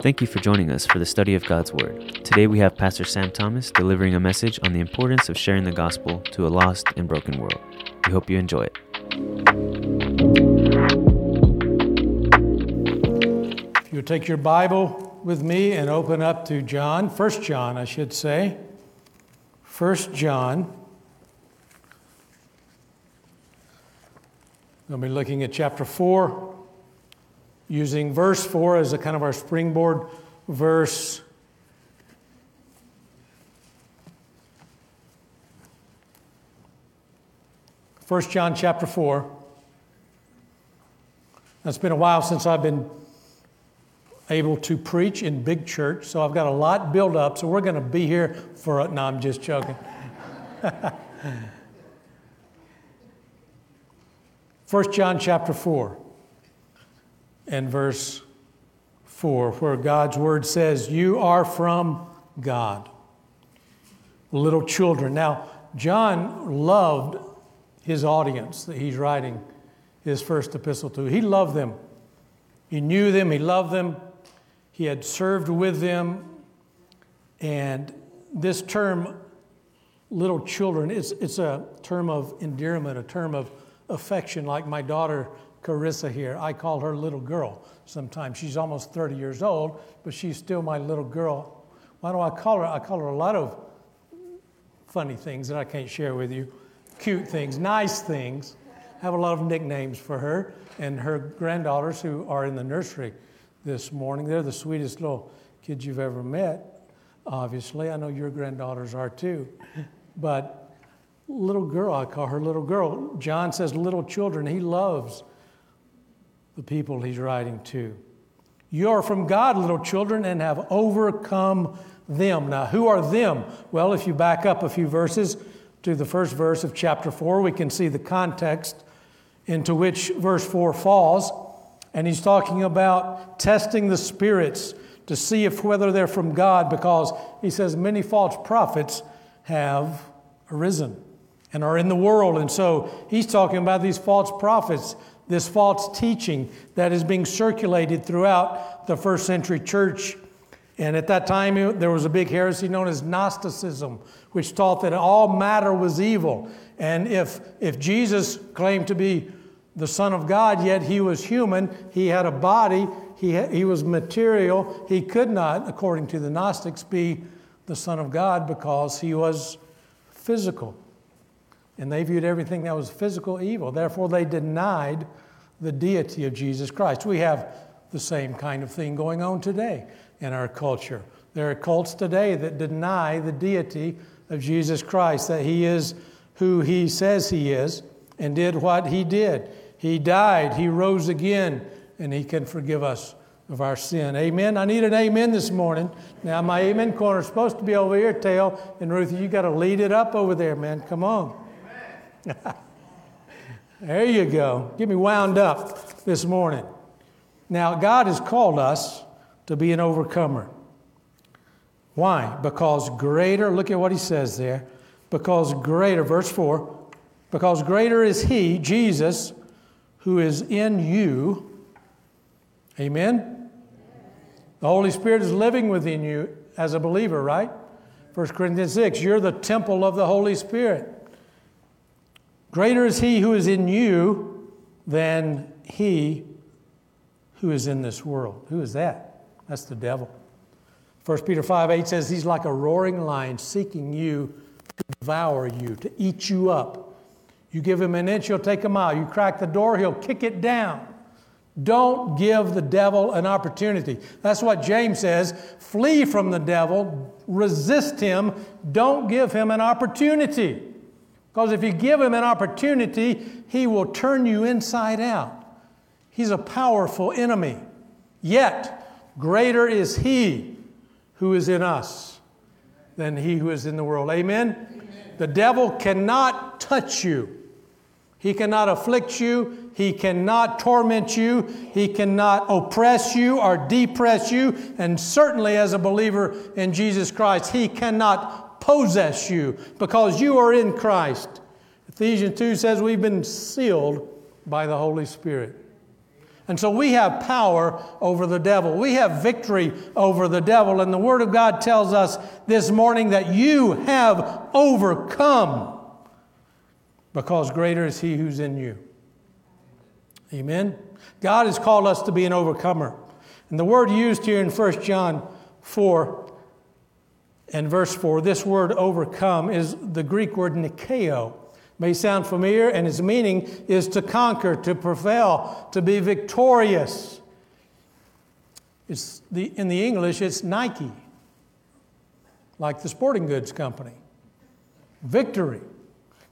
Thank you for joining us for the study of God's Word. Today we have Pastor Sam Thomas delivering a message on the importance of sharing the gospel to a lost and broken world. We hope you enjoy it. If you take your Bible with me and open up to John, First John, I should say. First John. We'll be looking at chapter 4, using verse 4 as a kind of our springboard verse. First John chapter 4. It's been a while since I've been able to preach in big church, so I've got a lot built up. So we're going to be here for. No, I'm just joking. First John chapter four and verse four, where God's word says, "You are from God, little children." Now, John loved his audience that he's writing his first epistle to. He loved them. He knew them. He loved them. He had served with them. And this term, little children, it's, it's a term of endearment, a term of affection, like my daughter Carissa here. I call her little girl sometimes. She's almost 30 years old, but she's still my little girl. Why do I call her? I call her a lot of funny things that I can't share with you, cute things, nice things. I have a lot of nicknames for her and her granddaughters who are in the nursery this morning. They're the sweetest little kids you've ever met, obviously. I know your granddaughters are too. But little girl, I call her little girl. John says little children. He loves the people he's writing to. You are from God, little children, and have overcome them. Now, who are them? Well, if you back up a few verses to the first verse of chapter 4, we can see the context into which verse 4 falls. And he's talking about testing the spirits to see if whether they're from God, because he says many false prophets have arisen and are in the world. And so he's talking about these false prophets, this false teaching that is being circulated throughout the first century church. And at that time, there was a big heresy known as Gnosticism, which taught that all matter was evil. And if, if Jesus claimed to be the Son of God, yet he was human. He had a body. He, he was material. He could not, according to the Gnostics, be the Son of God because he was physical. And they viewed everything that was physical evil. Therefore, they denied the deity of Jesus Christ. We have the same kind of thing going on today in our culture. There are cults today that deny the deity of Jesus Christ, that he is who he says he is and did what he did. He died, He rose again, and He can forgive us of our sin. Amen. I need an amen this morning. Now, my amen corner is supposed to be over here, Tail. And Ruthie, you got to lead it up over there, man. Come on. there you go. Get me wound up this morning. Now, God has called us to be an overcomer. Why? Because greater, look at what he says there. Because greater, verse 4, because greater is he, Jesus, who is in you. Amen? The Holy Spirit is living within you as a believer, right? 1 Corinthians 6, you're the temple of the Holy Spirit. Greater is he who is in you than he who is in this world. Who is that? That's the devil. 1 Peter 5 8 says he's like a roaring lion seeking you to devour you, to eat you up. You give him an inch, he'll take a mile. You crack the door, he'll kick it down. Don't give the devil an opportunity. That's what James says flee from the devil, resist him, don't give him an opportunity. Because if you give him an opportunity, he will turn you inside out. He's a powerful enemy. Yet, greater is he who is in us than he who is in the world. Amen? Amen. The devil cannot touch you. He cannot afflict you. He cannot torment you. He cannot oppress you or depress you. And certainly, as a believer in Jesus Christ, He cannot possess you because you are in Christ. Ephesians 2 says we've been sealed by the Holy Spirit. And so we have power over the devil. We have victory over the devil. And the Word of God tells us this morning that you have overcome because greater is He who's in you. Amen. God has called us to be an overcomer. And the word used here in 1 John 4 and verse 4, this word overcome is the Greek word nikeo. May sound familiar, and its meaning is to conquer, to prevail, to be victorious. It's the, in the English, it's Nike, like the sporting goods company. Victory.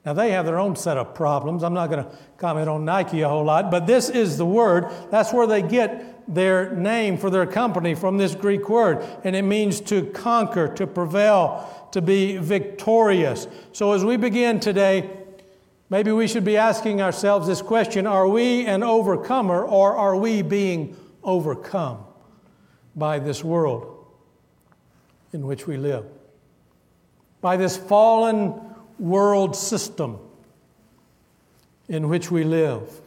Now, they have their own set of problems. I'm not going to comment on Nike a whole lot, but this is the word. That's where they get their name for their company from this Greek word. And it means to conquer, to prevail, to be victorious. So, as we begin today, maybe we should be asking ourselves this question Are we an overcomer or are we being overcome by this world in which we live? By this fallen world system in which we live.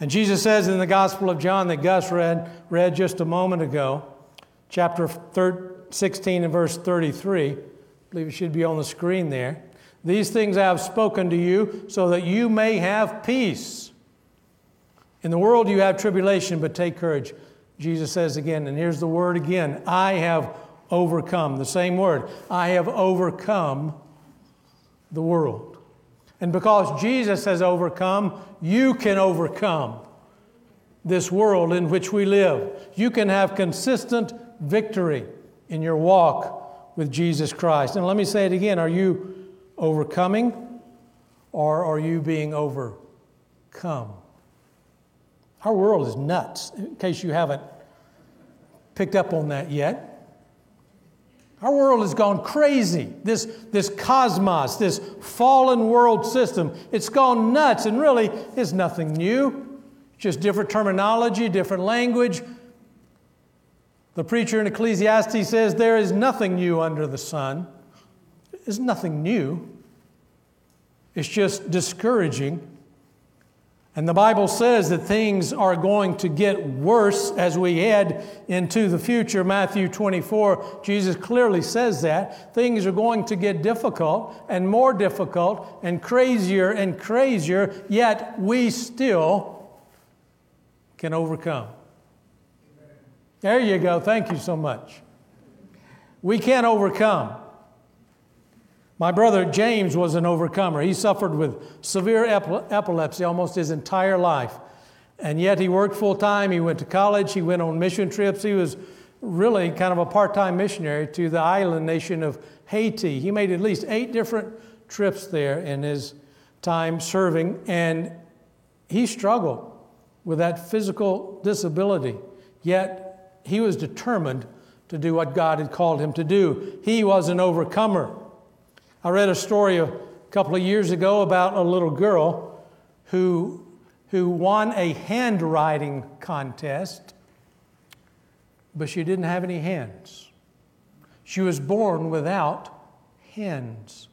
And Jesus says in the Gospel of John that Gus read, read just a moment ago, chapter 16 and verse 33, I believe it should be on the screen there. These things I have spoken to you so that you may have peace. In the world you have tribulation, but take courage. Jesus says again, and here's the word again I have overcome. The same word. I have overcome the world. And because Jesus has overcome, you can overcome this world in which we live. You can have consistent victory in your walk with Jesus Christ. And let me say it again are you overcoming or are you being overcome? Our world is nuts, in case you haven't picked up on that yet. Our world has gone crazy. This, this cosmos, this fallen world system, it's gone nuts, and really, it's nothing new. Just different terminology, different language. The preacher in Ecclesiastes says, There is nothing new under the sun. There's nothing new. It's just discouraging and the Bible says that things are going to get worse as we head into the future. Matthew 24, Jesus clearly says that. Things are going to get difficult and more difficult and crazier and crazier, yet we still can overcome. There you go. Thank you so much. We can overcome. My brother James was an overcomer. He suffered with severe epilepsy almost his entire life. And yet he worked full time. He went to college. He went on mission trips. He was really kind of a part time missionary to the island nation of Haiti. He made at least eight different trips there in his time serving. And he struggled with that physical disability. Yet he was determined to do what God had called him to do. He was an overcomer. I read a story a couple of years ago about a little girl who, who won a handwriting contest, but she didn't have any hands. She was born without hands.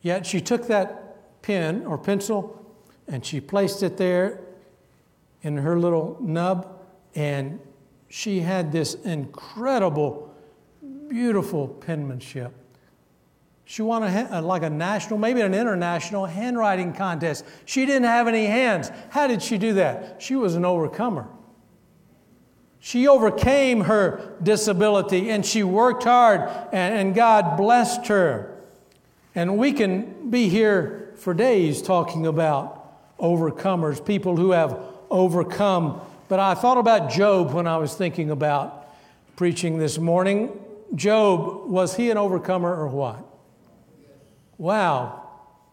Yet she took that pen or pencil and she placed it there in her little nub, and she had this incredible, beautiful penmanship. She won a, like a national, maybe an international handwriting contest. She didn't have any hands. How did she do that? She was an overcomer. She overcame her disability and she worked hard, and, and God blessed her. And we can be here for days talking about overcomers, people who have overcome. But I thought about Job when I was thinking about preaching this morning. Job, was he an overcomer or what? Wow,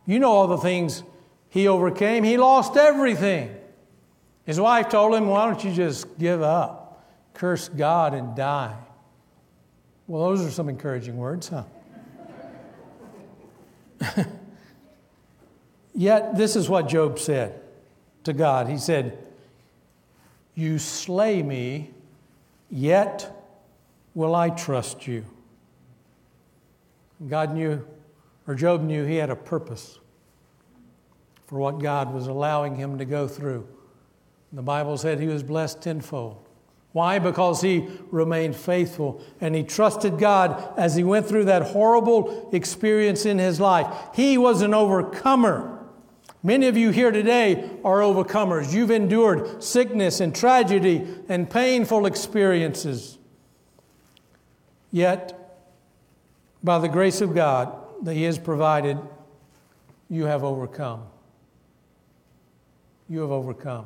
you know all the things he overcame. He lost everything. His wife told him, Why don't you just give up, curse God, and die? Well, those are some encouraging words, huh? Yet, this is what Job said to God. He said, You slay me, yet will I trust you. God knew or Job knew he had a purpose for what God was allowing him to go through. The Bible said he was blessed tenfold. Why? Because he remained faithful and he trusted God as he went through that horrible experience in his life. He was an overcomer. Many of you here today are overcomers. You've endured sickness and tragedy and painful experiences. Yet, by the grace of God that He has provided, you have overcome. You have overcome.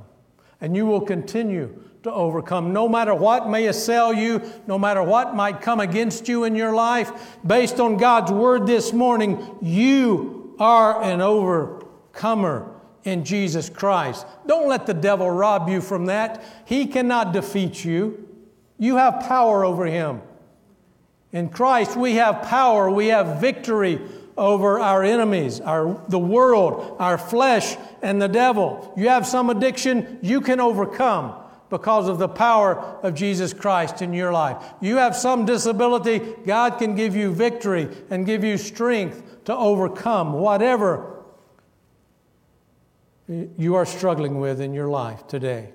And you will continue to overcome. No matter what may assail you, no matter what might come against you in your life, based on God's word this morning, you are an overcomer in Jesus Christ. Don't let the devil rob you from that. He cannot defeat you. You have power over him. In Christ, we have power, we have victory over our enemies, our, the world, our flesh, and the devil. You have some addiction, you can overcome because of the power of Jesus Christ in your life. You have some disability, God can give you victory and give you strength to overcome whatever you are struggling with in your life today.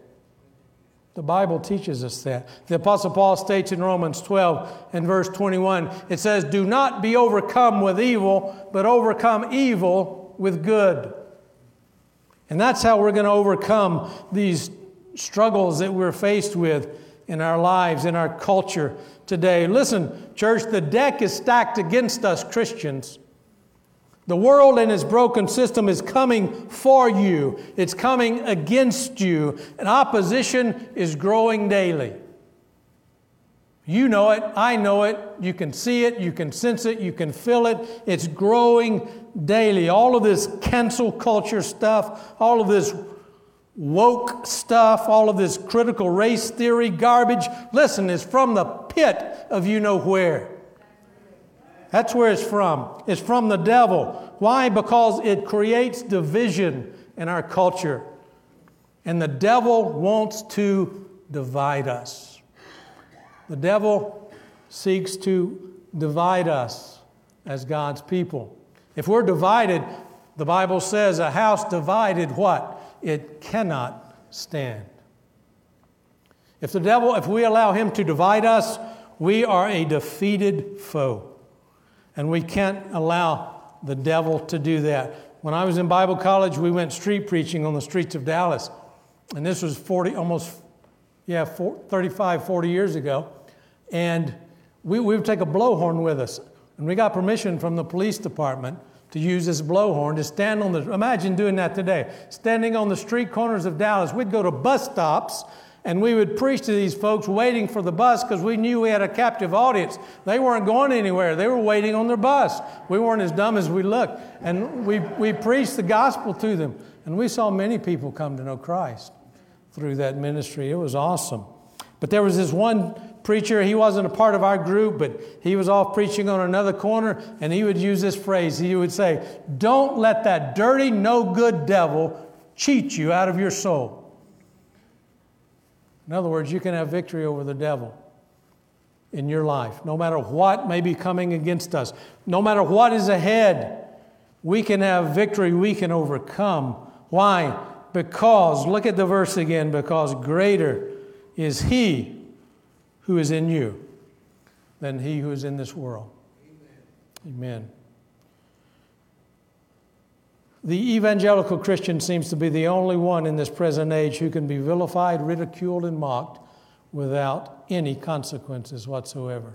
The Bible teaches us that. The Apostle Paul states in Romans 12 and verse 21 it says, Do not be overcome with evil, but overcome evil with good. And that's how we're going to overcome these struggles that we're faced with in our lives, in our culture today. Listen, church, the deck is stacked against us Christians. The world and its broken system is coming for you, it's coming against you, and opposition is growing daily. You know it, I know it, you can see it, you can sense it, you can feel it. It's growing daily. All of this cancel culture stuff, all of this woke stuff, all of this critical race theory garbage, listen, is from the pit of you know where. That's where it's from. It's from the devil. Why? Because it creates division in our culture. And the devil wants to divide us. The devil seeks to divide us as God's people. If we're divided, the Bible says a house divided what? It cannot stand. If the devil, if we allow him to divide us, we are a defeated foe. And we can't allow the devil to do that. When I was in Bible college, we went street preaching on the streets of Dallas. And this was 40, almost, yeah, 40, 35, 40 years ago. And we, we would take a blowhorn with us. And we got permission from the police department to use this blowhorn to stand on the, imagine doing that today, standing on the street corners of Dallas. We'd go to bus stops and we would preach to these folks waiting for the bus because we knew we had a captive audience. They weren't going anywhere, they were waiting on their bus. We weren't as dumb as we looked. And we, we preached the gospel to them. And we saw many people come to know Christ through that ministry. It was awesome. But there was this one preacher, he wasn't a part of our group, but he was off preaching on another corner, and he would use this phrase. He would say, Don't let that dirty, no good devil cheat you out of your soul. In other words, you can have victory over the devil in your life. No matter what may be coming against us, no matter what is ahead, we can have victory, we can overcome. Why? Because, look at the verse again, because greater is He who is in you than He who is in this world. Amen. Amen. The evangelical Christian seems to be the only one in this present age who can be vilified, ridiculed, and mocked without any consequences whatsoever.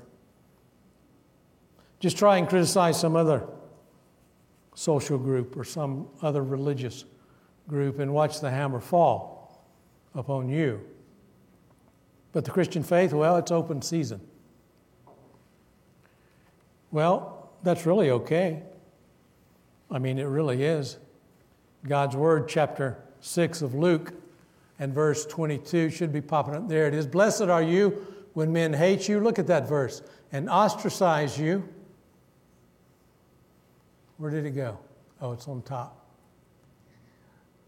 Just try and criticize some other social group or some other religious group and watch the hammer fall upon you. But the Christian faith, well, it's open season. Well, that's really okay. I mean, it really is. God's Word, chapter 6 of Luke, and verse 22 should be popping up. There it is. Blessed are you when men hate you. Look at that verse. And ostracize you. Where did it go? Oh, it's on top.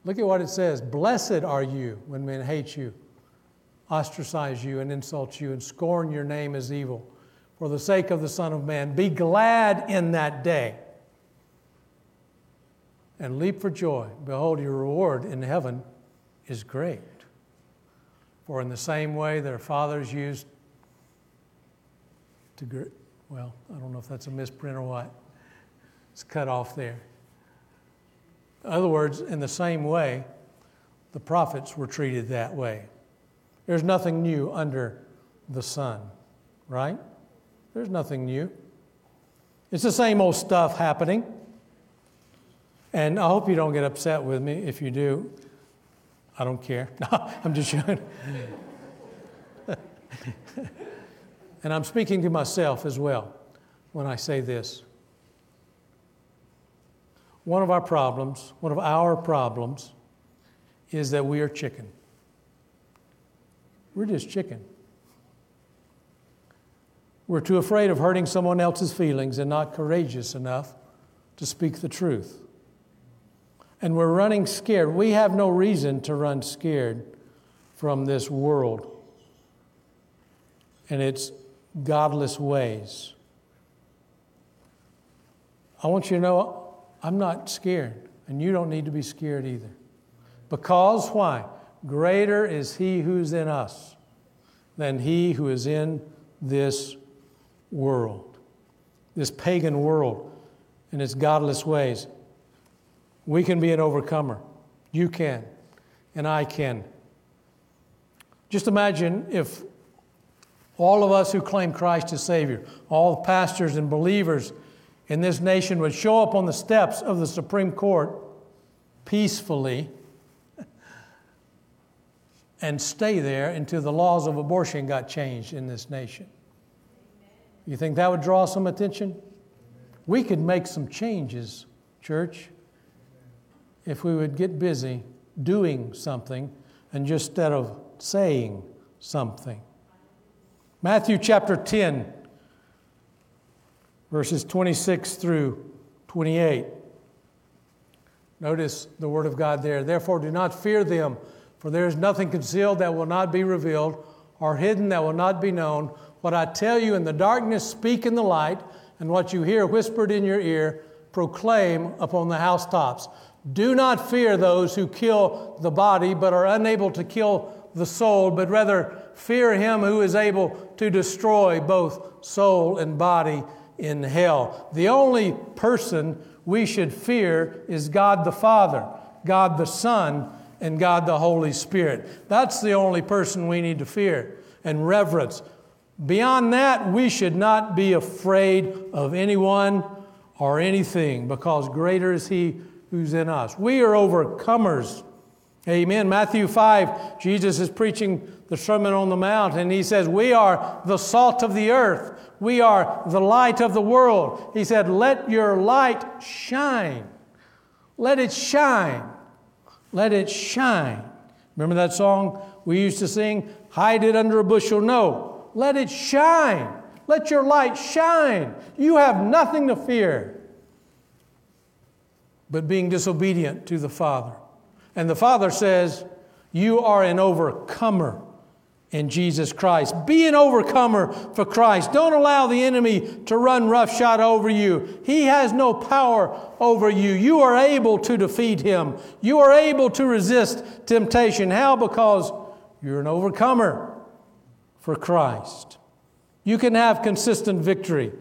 Look at what it says. Blessed are you when men hate you, ostracize you, and insult you, and scorn your name as evil for the sake of the Son of Man. Be glad in that day and leap for joy. Behold, your reward in heaven is great. For in the same way their fathers used to, well, I don't know if that's a misprint or what. It's cut off there. In other words, in the same way, the prophets were treated that way. There's nothing new under the sun, right? There's nothing new. It's the same old stuff happening. And I hope you don't get upset with me. If you do, I don't care. No, I'm just joking. and I'm speaking to myself as well when I say this. One of our problems, one of our problems, is that we are chicken. We're just chicken. We're too afraid of hurting someone else's feelings and not courageous enough to speak the truth. And we're running scared. We have no reason to run scared from this world and its godless ways. I want you to know I'm not scared, and you don't need to be scared either. Because why? Greater is he who's in us than he who is in this world, this pagan world and its godless ways. We can be an overcomer. You can, and I can. Just imagine if all of us who claim Christ as Savior, all pastors and believers in this nation would show up on the steps of the Supreme Court peacefully and stay there until the laws of abortion got changed in this nation. You think that would draw some attention? We could make some changes, church, if we would get busy doing something and just instead of saying something. Matthew chapter 10, verses 26 through 28. Notice the word of God there. Therefore, do not fear them, for there is nothing concealed that will not be revealed, or hidden that will not be known. What I tell you in the darkness, speak in the light, and what you hear whispered in your ear, proclaim upon the housetops. Do not fear those who kill the body, but are unable to kill the soul, but rather fear him who is able to destroy both soul and body in hell. The only person we should fear is God the Father, God the Son, and God the Holy Spirit. That's the only person we need to fear and reverence. Beyond that, we should not be afraid of anyone or anything because greater is He who's in us. We are overcomers. Amen. Matthew 5, Jesus is preaching the Sermon on the Mount, and he says, We are the salt of the earth. We are the light of the world. He said, Let your light shine. Let it shine. Let it shine. Remember that song we used to sing? Hide it under a bushel. No, let it shine. Let your light shine. You have nothing to fear but being disobedient to the Father. And the Father says, You are an overcomer in Jesus Christ. Be an overcomer for Christ. Don't allow the enemy to run roughshod over you. He has no power over you. You are able to defeat him. You are able to resist temptation. How? Because you're an overcomer for Christ. You can have consistent victory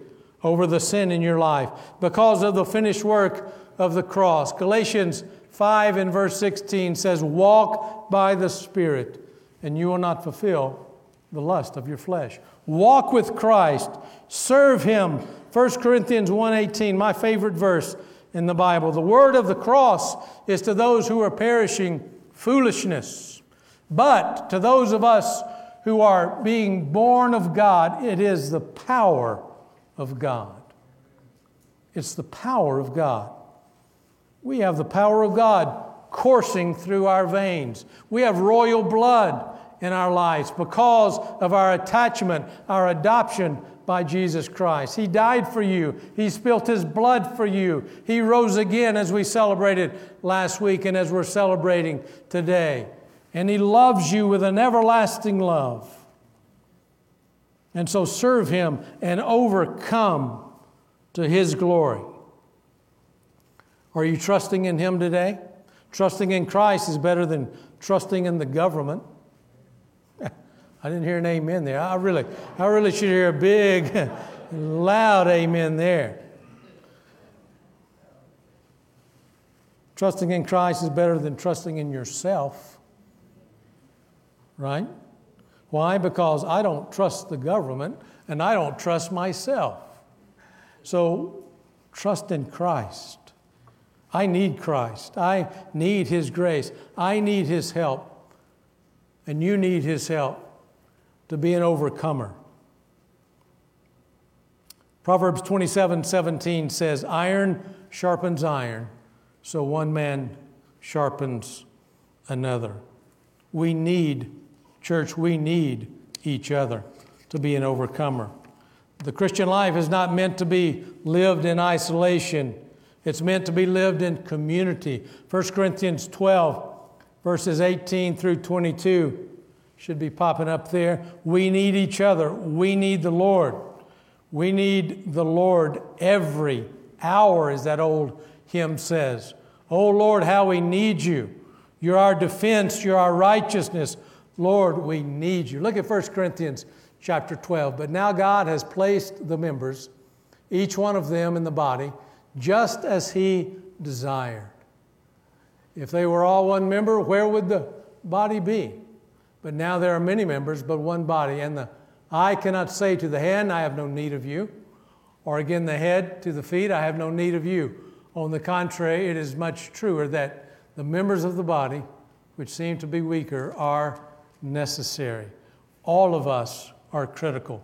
over the sin in your life because of the finished work of the cross. Galatians 5 and verse 16 says, Walk by the Spirit, and you will not fulfill the lust of your flesh. Walk with Christ, serve Him. 1 Corinthians 1:18, my favorite verse in the Bible. The word of the cross is to those who are perishing foolishness, but to those of us who are being born of God, it is the power of God. It's the power of God. We have the power of God coursing through our veins. We have royal blood in our lives because of our attachment, our adoption by Jesus Christ. He died for you. He spilt his blood for you. He rose again as we celebrated last week and as we're celebrating today and He loves you with an everlasting love. And so serve Him and overcome to His glory. Are you trusting in Him today? Trusting in Christ is better than trusting in the government. I didn't hear an amen there. I really, I really should hear a big, loud amen there. Trusting in Christ is better than trusting in yourself. Right? Why? Because I don't trust the government and I don't trust myself. So trust in Christ. I need Christ. I need His grace. I need His help. And you need His help to be an overcomer. Proverbs 27 17 says, Iron sharpens iron, so one man sharpens another. We need, church, we need each other to be an overcomer. The Christian life is not meant to be lived in isolation. It's meant to be lived in community. 1 Corinthians 12, verses 18 through 22 should be popping up there. We need each other. We need the Lord. We need the Lord every hour, as that old hymn says. Oh Lord, how we need you. You're our defense, you're our righteousness. Lord, we need you. Look at 1 Corinthians chapter 12. But now God has placed the members, each one of them in the body, just as He desired. If they were all one member, where would the body be? But now there are many members, but one body. And the eye cannot say to the hand, I have no need of you. Or again, the head to the feet, I have no need of you. On the contrary, it is much truer that the members of the body, which seem to be weaker, are necessary. All of us are critical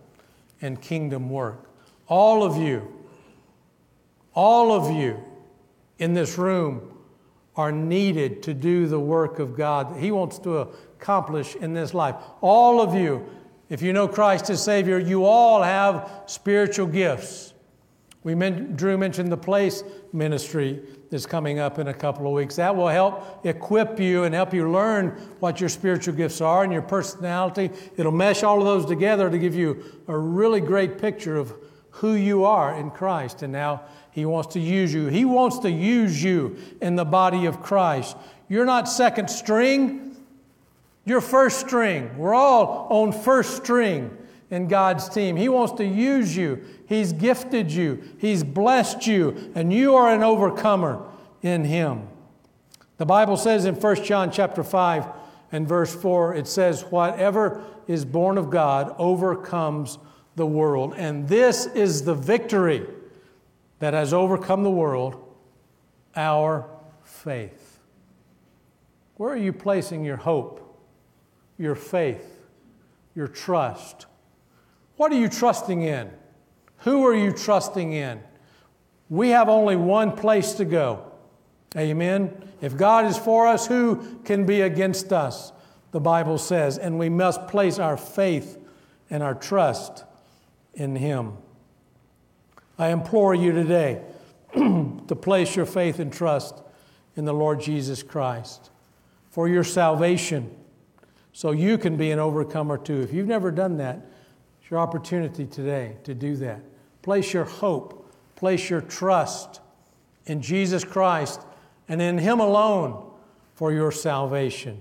in kingdom work. All of you, all of you in this room are needed to do the work of God that He wants to accomplish in this life. All of you, if you know Christ as Savior, you all have spiritual gifts. We Drew mentioned the place ministry that's coming up in a couple of weeks. That will help equip you and help you learn what your spiritual gifts are and your personality. It'll mesh all of those together to give you a really great picture of who you are in Christ and now He wants to use you. He wants to use you in the body of Christ. You're not second string, you're first string. We're all on first string in God's team. He wants to use you. He's gifted you. He's blessed you, and you are an overcomer in him. The Bible says in 1 John chapter 5 and verse 4, it says, Whatever is born of God overcomes the world. And this is the victory that has overcome the world, our faith. Where are you placing your hope, your faith, your trust? What are you trusting in? Who are you trusting in? We have only one place to go. Amen. If God is for us, who can be against us? The Bible says, and we must place our faith and our trust in Him. I implore you today to place your faith and trust in the Lord Jesus Christ for your salvation so you can be an overcomer too. If you've never done that, it's your opportunity today to do that. Place your hope, place your trust in Jesus Christ and in Him alone for your salvation.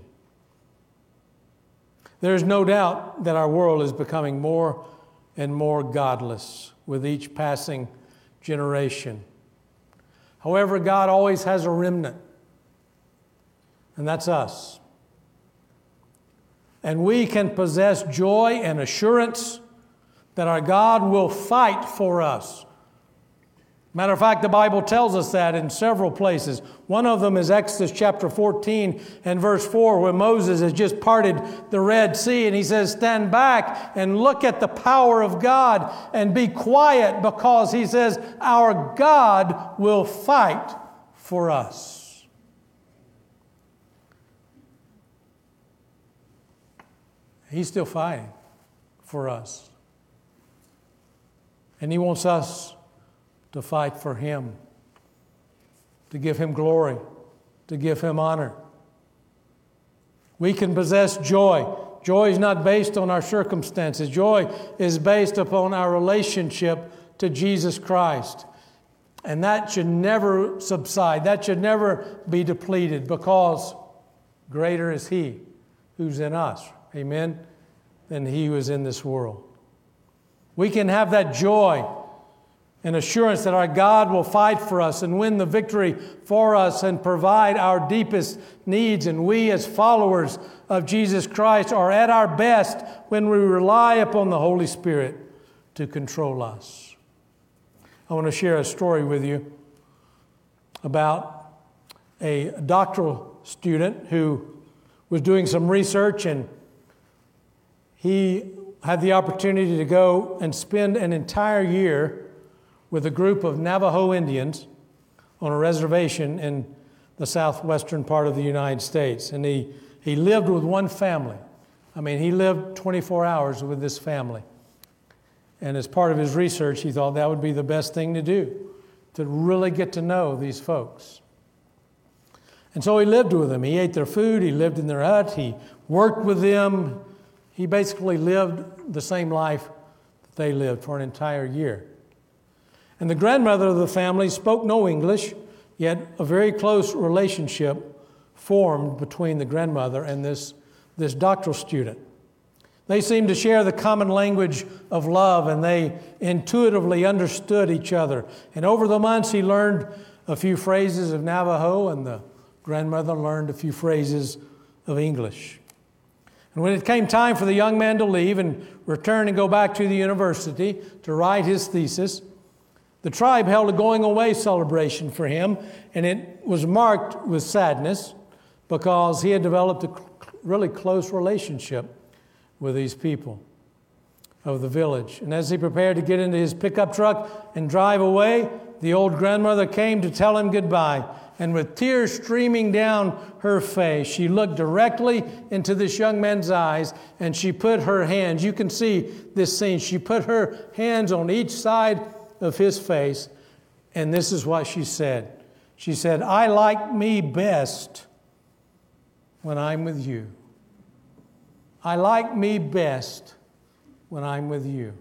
There's no doubt that our world is becoming more and more godless with each passing generation. However, God always has a remnant, and that's us. And we can possess joy and assurance that our God will fight for us. Matter of fact, the Bible tells us that in several places. One of them is Exodus chapter 14 and verse 4, where Moses has just parted the Red Sea and he says, Stand back and look at the power of God and be quiet because he says, Our God will fight for us. He's still fighting for us. And He wants us to fight for Him, to give Him glory, to give Him honor. We can possess joy. Joy is not based on our circumstances, joy is based upon our relationship to Jesus Christ. And that should never subside, that should never be depleted because greater is He who's in us. Amen. than he was in this world. We can have that joy and assurance that our God will fight for us and win the victory for us and provide our deepest needs. And we, as followers of Jesus Christ, are at our best when we rely upon the Holy Spirit to control us. I want to share a story with you about a doctoral student who was doing some research and he had the opportunity to go and spend an entire year with a group of Navajo Indians on a reservation in the southwestern part of the United States. And he, he lived with one family. I mean, he lived 24 hours with this family. And as part of his research, he thought that would be the best thing to do, to really get to know these folks. And so he lived with them. He ate their food, he lived in their hut, he worked with them. He basically lived the same life that they lived for an entire year. And the grandmother of the family spoke no English, yet a very close relationship formed between the grandmother and this, this doctoral student. They seemed to share the common language of love and they intuitively understood each other. And over the months, he learned a few phrases of Navajo and the grandmother learned a few phrases of English. And when it came time for the young man to leave and return and go back to the university to write his thesis, the tribe held a going away celebration for him, and it was marked with sadness because he had developed a really close relationship with these people of the village. And as he prepared to get into his pickup truck and drive away, the old grandmother came to tell him goodbye and with tears streaming down her face, she looked directly into this young man's eyes and she put her hands, you can see this scene, she put her hands on each side of his face, and this is what she said. She said, I like me best when I'm with you. I like me best when I'm with you.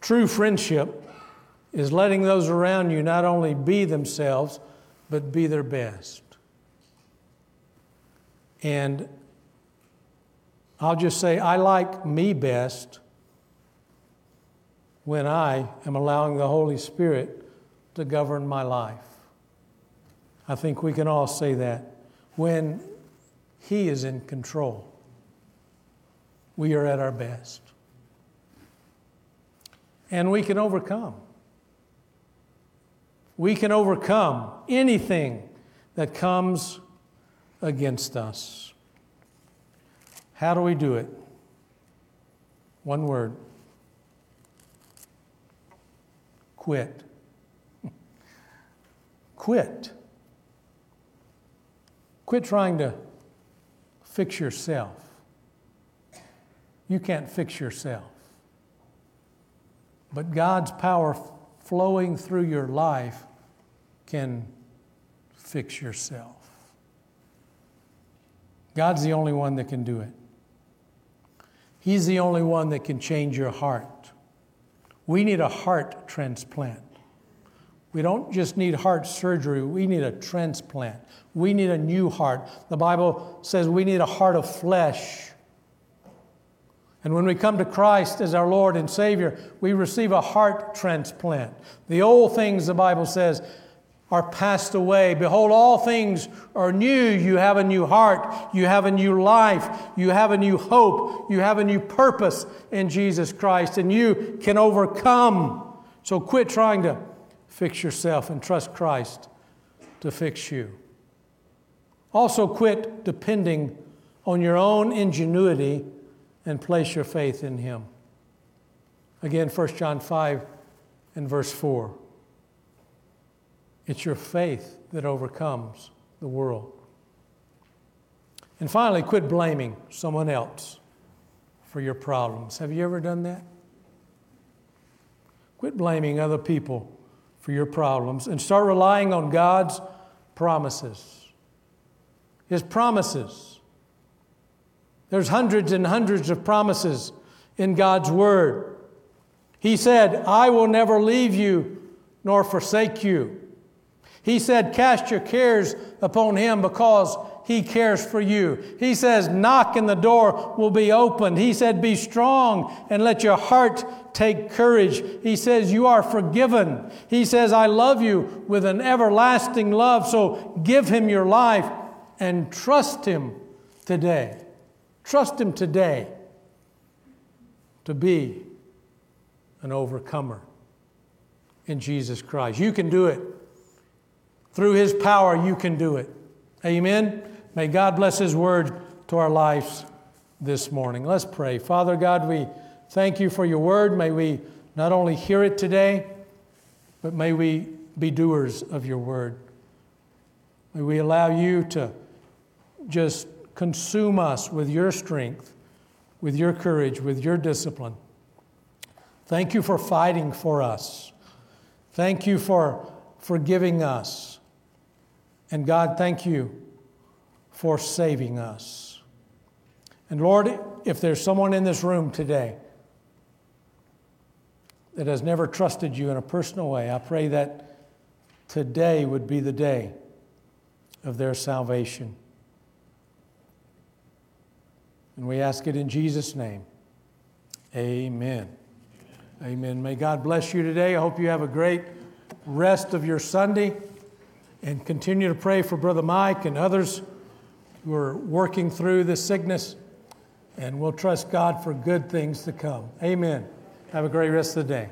True friendship is letting those around you not only be themselves, but be their best. And I'll just say, I like me best when I am allowing the Holy Spirit to govern my life. I think we can all say that. When He is in control, we are at our best. And we can overcome we can overcome anything that comes against us. How do we do it? One word quit. quit. Quit trying to fix yourself. You can't fix yourself. But God's power flowing through your life can fix yourself. God's the only one that can do it. He's the only one that can change your heart. We need a heart transplant. We don't just need heart surgery, we need a transplant. We need a new heart. The Bible says we need a heart of flesh. And when we come to Christ as our Lord and Savior, we receive a heart transplant. The old things, the Bible says, are passed away. Behold, all things are new. You have a new heart. You have a new life. You have a new hope. You have a new purpose in Jesus Christ, and you can overcome. So quit trying to fix yourself and trust Christ to fix you. Also, quit depending on your own ingenuity and place your faith in Him. Again, 1 John 5 and verse 4. It's your faith that overcomes the world. And finally, quit blaming someone else for your problems. Have you ever done that? Quit blaming other people for your problems and start relying on God's promises. His promises there's hundreds and hundreds of promises in God's Word. He said, I will never leave you nor forsake you. He said, Cast your cares upon him because he cares for you. He says, Knock and the door will be opened. He said, Be strong and let your heart take courage. He says, You are forgiven. He says, I love you with an everlasting love. So give him your life and trust him today. Trust him today to be an overcomer in Jesus Christ. You can do it. Through his power, you can do it. Amen. May God bless his word to our lives this morning. Let's pray. Father God, we thank you for your word. May we not only hear it today, but may we be doers of your word. May we allow you to just consume us with your strength, with your courage, with your discipline. Thank you for fighting for us. Thank you for forgiving us. And God, thank you for saving us. And Lord, if there's someone in this room today that has never trusted you in a personal way, I pray that today would be the day of their salvation. And we ask it in Jesus' name. Amen. Amen. May God bless you today. I hope you have a great rest of your Sunday and continue to pray for Brother Mike and others who are working through this sickness. And we'll trust God for good things to come. Amen. Have a great rest of the day.